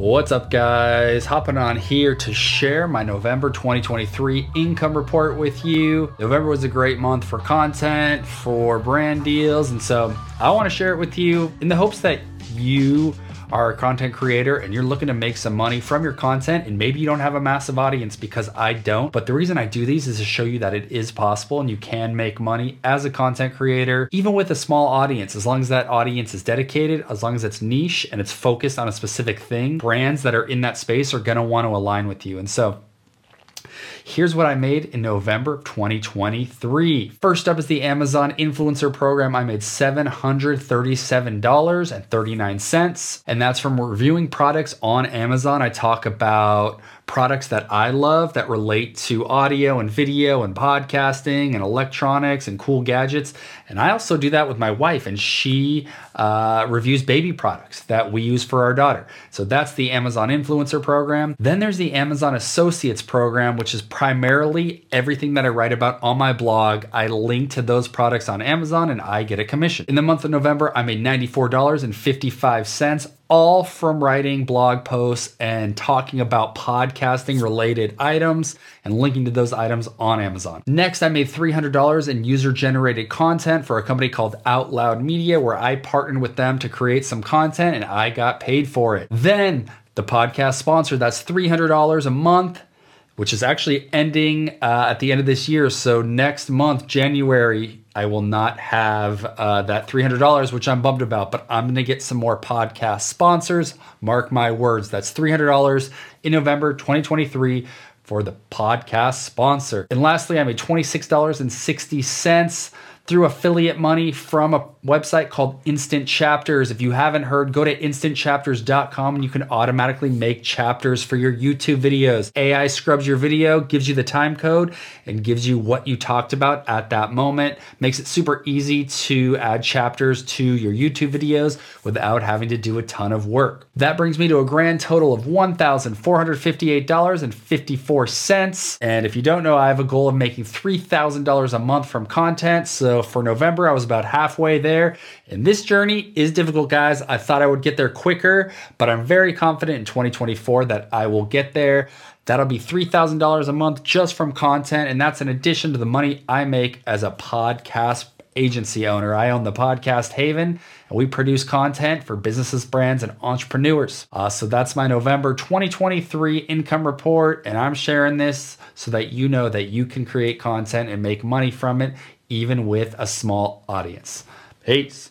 What's up, guys? Hopping on here to share my November 2023 income report with you. November was a great month for content, for brand deals, and so I want to share it with you in the hopes that you are a content creator and you're looking to make some money from your content and maybe you don't have a massive audience because I don't. But the reason I do these is to show you that it is possible and you can make money as a content creator, even with a small audience, as long as that audience is dedicated, as long as it's niche and it's focused on a specific thing. Brands that are in that space are gonna want to align with you. And so Here's what I made in November 2023. First up is the Amazon Influencer Program. I made $737.39, and that's from reviewing products on Amazon. I talk about products that I love that relate to audio and video and podcasting and electronics and cool gadgets. And I also do that with my wife, and she uh, reviews baby products that we use for our daughter. So that's the Amazon Influencer Program. Then there's the Amazon Associates Program, which is primarily everything that I write about on my blog. I link to those products on Amazon and I get a commission. In the month of November, I made $94.55 all from writing blog posts and talking about podcasting related items and linking to those items on Amazon. Next, I made $300 in user generated content for a company called Outloud Media, where I partnered with them to create some content and I got paid for it. Then, the podcast sponsor, that's $300 a month which is actually ending uh, at the end of this year. So next month, January, I will not have uh, that $300, which I'm bummed about, but I'm going to get some more podcast sponsors. Mark my words. That's $300 in November 2023 for the podcast sponsor. And lastly, I made $26.60 through affiliate money from a website called Instant Chapters. If you haven't heard, go to instantchapters.com and you can automatically make chapters for your YouTube videos. AI scrubs your video, gives you the time code, and gives you what you talked about at that moment. Makes it super easy to add chapters to your YouTube videos without having to do a ton of work. That brings me to a grand total of $1,458.54. And if you don't know, I have a goal of making $3,000 a month from content. For November, I was about halfway there. And this journey is difficult, guys. I thought I would get there quicker, but I'm very confident in 2024 that I will get there. That'll be $3,000 a month just from content. And that's in addition to the money I make as a podcast agency owner. I own the podcast Haven and we produce content for businesses, brands, and entrepreneurs. Uh, so that's my November 2023 income report. And I'm sharing this so that you know that you can create content and make money from it even with a small audience. Peace.